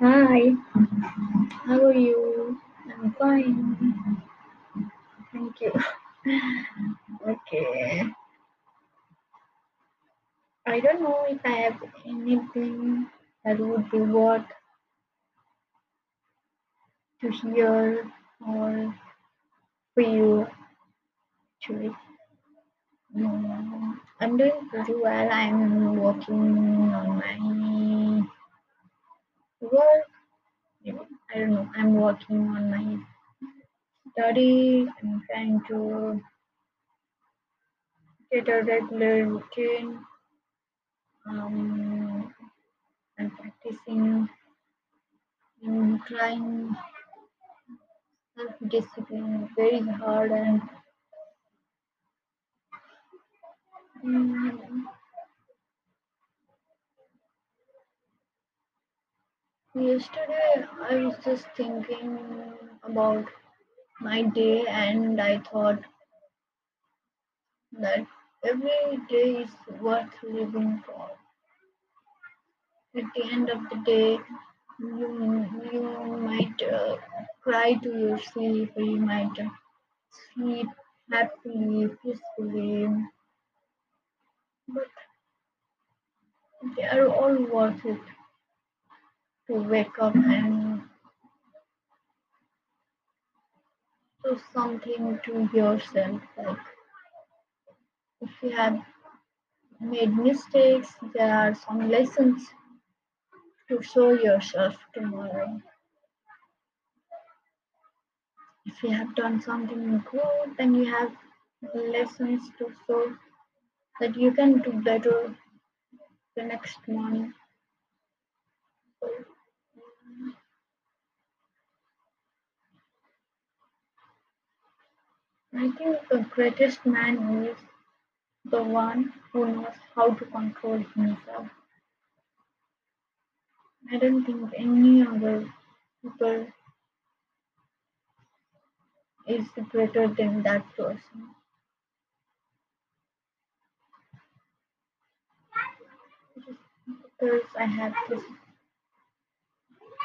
Hi, how are you? I'm fine. Thank you. Okay. I don't know if I have anything that would be worth to hear or for you actually. Mm, I'm doing pretty well. I'm working on my work. You know, I don't know. I'm working on my study. I'm trying to get a regular routine. Um, I'm practicing and trying self-discipline very hard and mm, yesterday I was just thinking about my day and I thought that every day is worth living for. At the end of the day, you you might uh, cry to your sleep or you might uh, sleep happily, peacefully, but they are all worth it to wake up and do something to yourself. Like if you have made mistakes, there are some lessons to show yourself tomorrow. If you have done something good, then you have lessons to show that you can do better the next one. I think the greatest man is the one who knows how to control himself. I don't think any other people is greater than that person. Just because I have this